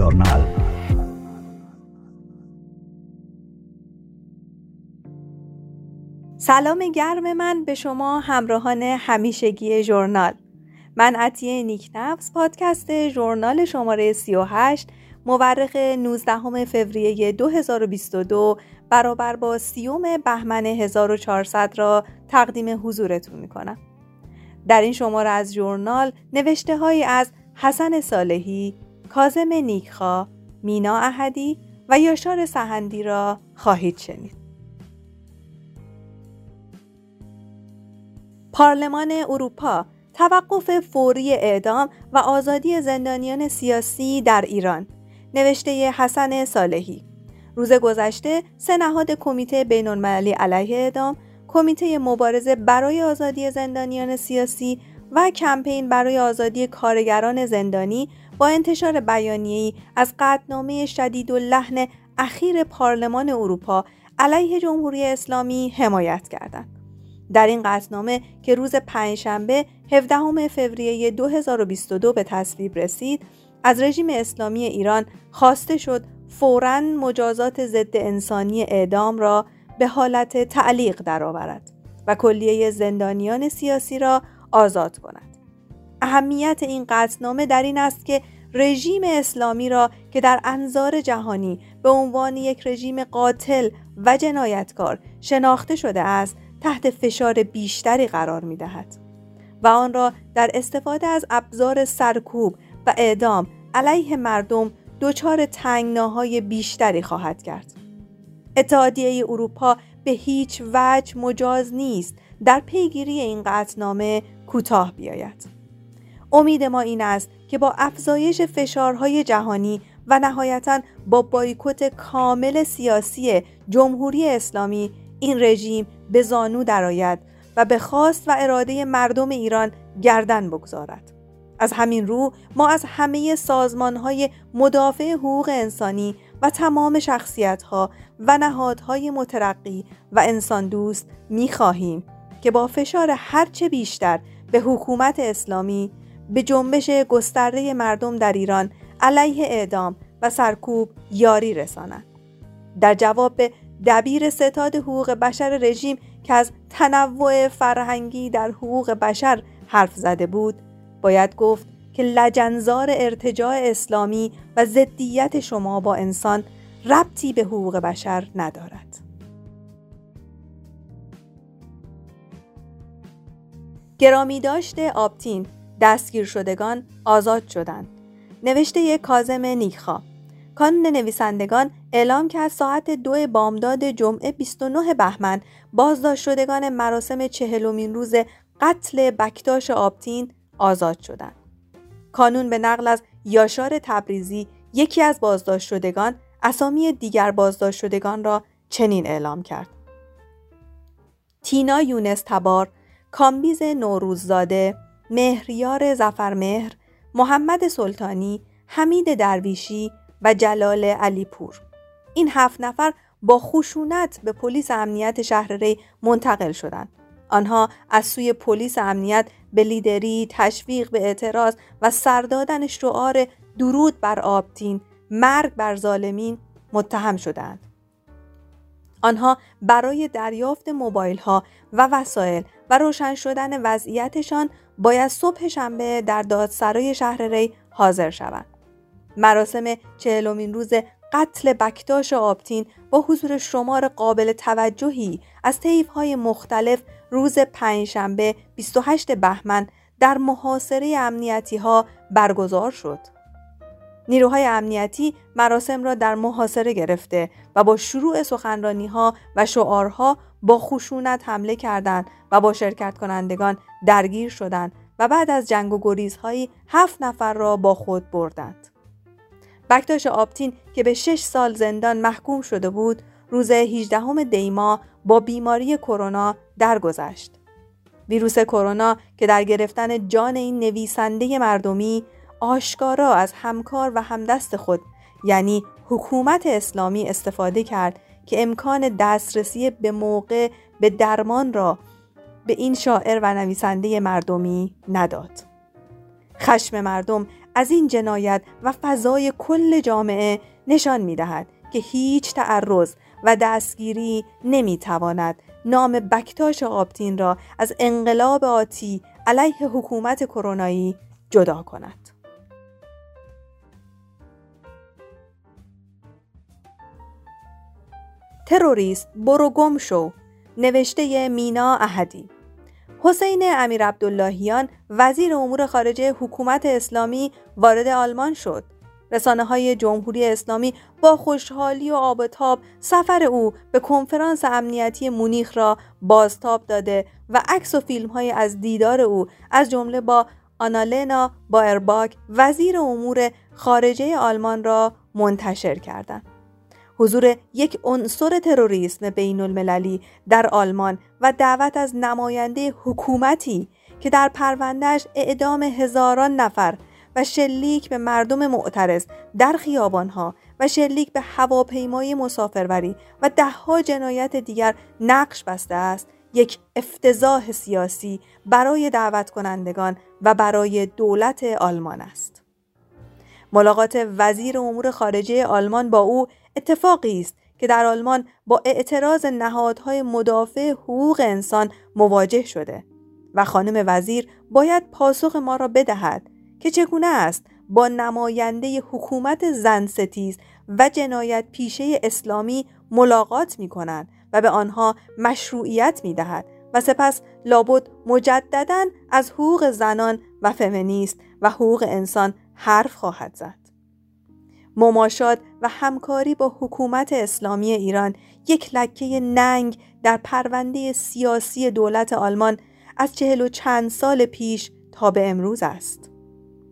ژورنال سلام گرم من به شما همراهان همیشگی ژورنال. من عطیه نیکنفس پادکست ژورنال شماره 38 مورخ 19 فوریه 2022 برابر با سیوم بهمن 1400 را تقدیم حضورتون می‌کنم. در این شماره از ژورنال نوشته هایی از حسن صالحی، کازم نیکخا، مینا احدی و یاشار سهندی را خواهید شنید. پارلمان اروپا توقف فوری اعدام و آزادی زندانیان سیاسی در ایران نوشته حسن صالحی روز گذشته سه نهاد کمیته بین‌المللی علیه اعدام کمیته مبارزه برای آزادی زندانیان سیاسی و کمپین برای آزادی کارگران زندانی با انتشار بیانیه‌ای از قطعنامه شدید و لحن اخیر پارلمان اروپا علیه جمهوری اسلامی حمایت کردند. در این قطعنامه که روز پنجشنبه 17 فوریه 2022 به تصویب رسید، از رژیم اسلامی ایران خواسته شد فوراً مجازات ضد انسانی اعدام را به حالت تعلیق درآورد و کلیه زندانیان سیاسی را آزاد کند. اهمیت این قطعنامه در این است که رژیم اسلامی را که در انظار جهانی به عنوان یک رژیم قاتل و جنایتکار شناخته شده است تحت فشار بیشتری قرار می دهد و آن را در استفاده از ابزار سرکوب و اعدام علیه مردم دچار تنگناهای بیشتری خواهد کرد. اتحادیه اروپا به هیچ وجه مجاز نیست در پیگیری این قطعنامه کوتاه بیاید. امید ما این است که با افزایش فشارهای جهانی و نهایتا با بایکوت کامل سیاسی جمهوری اسلامی این رژیم به زانو درآید و به خواست و اراده مردم ایران گردن بگذارد. از همین رو ما از همه سازمان های مدافع حقوق انسانی و تمام شخصیت ها و نهادهای مترقی و انسان دوست می خواهیم که با فشار هرچه بیشتر به حکومت اسلامی به جنبش گسترده مردم در ایران علیه اعدام و سرکوب یاری رسانند. در جواب به دبیر ستاد حقوق بشر رژیم که از تنوع فرهنگی در حقوق بشر حرف زده بود باید گفت که لجنزار ارتجاع اسلامی و ضدیت شما با انسان ربطی به حقوق بشر ندارد. گرامی داشته آبتین دستگیر شدگان آزاد شدند. نوشته کازم نیخا کانون نویسندگان اعلام کرد ساعت دو بامداد جمعه 29 بهمن بازداشت شدگان مراسم چهلمین روز قتل بکتاش آبتین آزاد شدند. کانون به نقل از یاشار تبریزی یکی از بازداشت شدگان اسامی دیگر بازداشت شدگان را چنین اعلام کرد. تینا یونس تبار، کامبیز نوروززاده، مهریار زفرمهر، محمد سلطانی، حمید درویشی و جلال علیپور. این هفت نفر با خشونت به پلیس امنیت شهر ری منتقل شدند. آنها از سوی پلیس امنیت به لیدری، تشویق به اعتراض و سردادن شعار درود بر آبتین، مرگ بر ظالمین متهم شدند. آنها برای دریافت موبایل ها و وسایل و روشن شدن وضعیتشان باید صبح شنبه در دادسرای شهر ری حاضر شوند. مراسم چهلمین روز قتل بکتاش آبتین با حضور شمار قابل توجهی از طیف های مختلف روز پنجشنبه 28 بهمن در محاصره امنیتی ها برگزار شد. نیروهای امنیتی مراسم را در محاصره گرفته و با شروع سخنرانی ها و شعارها با خشونت حمله کردند و با شرکت کنندگان درگیر شدند و بعد از جنگ و گریزهایی هفت نفر را با خود بردند. بکتاش آبتین که به شش سال زندان محکوم شده بود روز 18 دیما با بیماری کرونا درگذشت. ویروس کرونا که در گرفتن جان این نویسنده مردمی آشکارا از همکار و همدست خود یعنی حکومت اسلامی استفاده کرد که امکان دسترسی به موقع به درمان را به این شاعر و نویسنده مردمی نداد. خشم مردم از این جنایت و فضای کل جامعه نشان می دهد که هیچ تعرض و دستگیری نمی تواند نام بکتاش آبتین را از انقلاب آتی علیه حکومت کرونایی جدا کند. تروریست برو گم شو نوشته مینا احدی حسین امیر عبداللهیان وزیر امور خارجه حکومت اسلامی وارد آلمان شد. رسانه های جمهوری اسلامی با خوشحالی و آبتاب سفر او به کنفرانس امنیتی مونیخ را بازتاب داده و عکس و فیلم های از دیدار او از جمله با آنالنا بایرباک وزیر امور خارجه آلمان را منتشر کردند. حضور یک عنصر تروریسم بین المللی در آلمان و دعوت از نماینده حکومتی که در پروندهش اعدام هزاران نفر و شلیک به مردم معترض در خیابانها و شلیک به هواپیمای مسافربری و دهها جنایت دیگر نقش بسته است یک افتضاح سیاسی برای دعوت کنندگان و برای دولت آلمان است. ملاقات وزیر امور خارجه آلمان با او اتفاقی است که در آلمان با اعتراض نهادهای مدافع حقوق انسان مواجه شده و خانم وزیر باید پاسخ ما را بدهد که چگونه است با نماینده حکومت زن ستیز و جنایت پیشه اسلامی ملاقات می کنند و به آنها مشروعیت می دهد و سپس لابد مجددا از حقوق زنان و فمینیست و حقوق انسان حرف خواهد زد. مماشات و همکاری با حکومت اسلامی ایران یک لکه ننگ در پرونده سیاسی دولت آلمان از چهل و چند سال پیش تا به امروز است.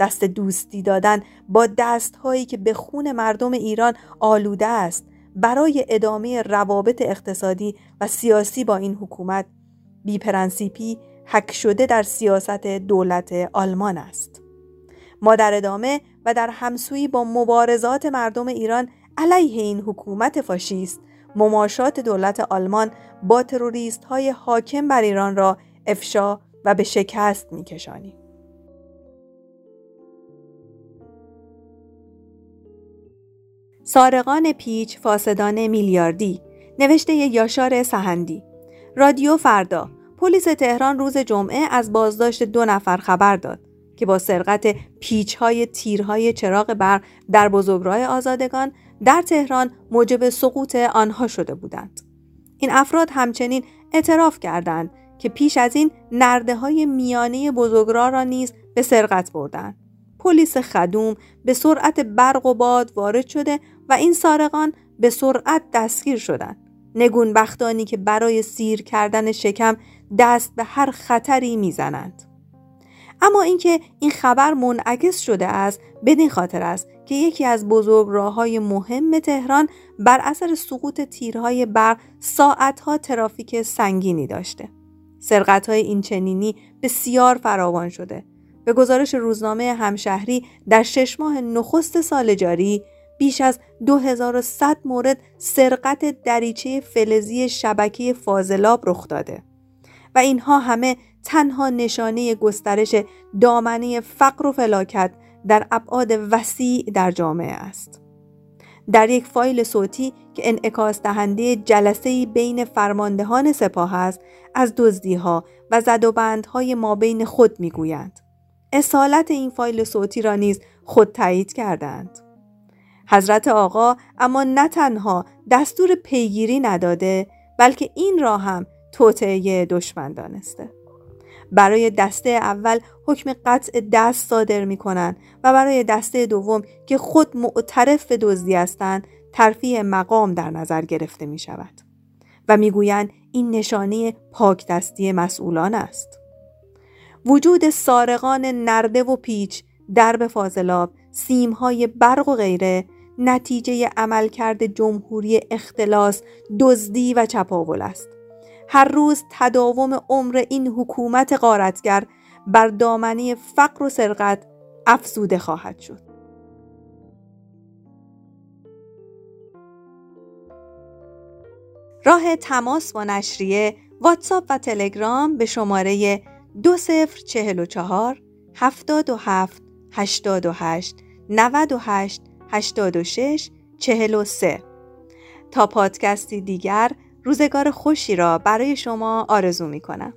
دست دوستی دادن با دستهایی که به خون مردم ایران آلوده است برای ادامه روابط اقتصادی و سیاسی با این حکومت بیپرنسیپی حک شده در سیاست دولت آلمان است. ما در ادامه و در همسویی با مبارزات مردم ایران علیه این حکومت فاشیست. مماشات دولت آلمان با تروریست های حاکم بر ایران را افشا و به شکست میکشانیم. سارقان پیچ فاسدان میلیاردی. نوشته یاشار سهندی. رادیو فردا. پلیس تهران روز جمعه از بازداشت دو نفر خبر داد. که با سرقت پیچ های تیرهای چراغ برق در بزرگراه آزادگان در تهران موجب سقوط آنها شده بودند. این افراد همچنین اعتراف کردند که پیش از این نرده های میانه بزرگراه را نیز به سرقت بردند. پلیس خدوم به سرعت برق و باد وارد شده و این سارقان به سرعت دستگیر شدند. نگون بختانی که برای سیر کردن شکم دست به هر خطری می‌زنند. اما اینکه این خبر منعکس شده است بدین خاطر است که یکی از بزرگ راه های مهم تهران بر اثر سقوط تیرهای برق ساعتها ترافیک سنگینی داشته. سرقت های این چنینی بسیار فراوان شده. به گزارش روزنامه همشهری در شش ماه نخست سال جاری بیش از 2100 مورد سرقت دریچه فلزی شبکه فاضلاب رخ داده. و اینها همه تنها نشانه گسترش دامنه فقر و فلاکت در ابعاد وسیع در جامعه است. در یک فایل صوتی که انعکاس دهنده جلسه بین فرماندهان سپاه است از دزدی ها و زد و بندهای ما بین خود می‌گویند. اصالت این فایل صوتی را نیز خود تایید کردند. حضرت آقا اما نه تنها دستور پیگیری نداده بلکه این را هم توطعه دشمن دانسته برای دسته اول حکم قطع دست صادر می کنند و برای دسته دوم که خود معترف به دزدی هستند ترفیع مقام در نظر گرفته می شود و می‌گویند این نشانه پاک دستی مسئولان است. وجود سارقان نرده و پیچ درب فاضلاب سیمهای برق و غیره نتیجه عملکرد جمهوری اختلاس دزدی و چپاول است. هر روز تداوم عمر این حکومت قارتگر بر دامنه فقر و سرقت افزوده خواهد شد. راه تماس با نشریه واتساپ و تلگرام به شماره 2044 77 88 98 86 43 تا پادکستی دیگر روزگار خوشی را برای شما آرزو می کنم.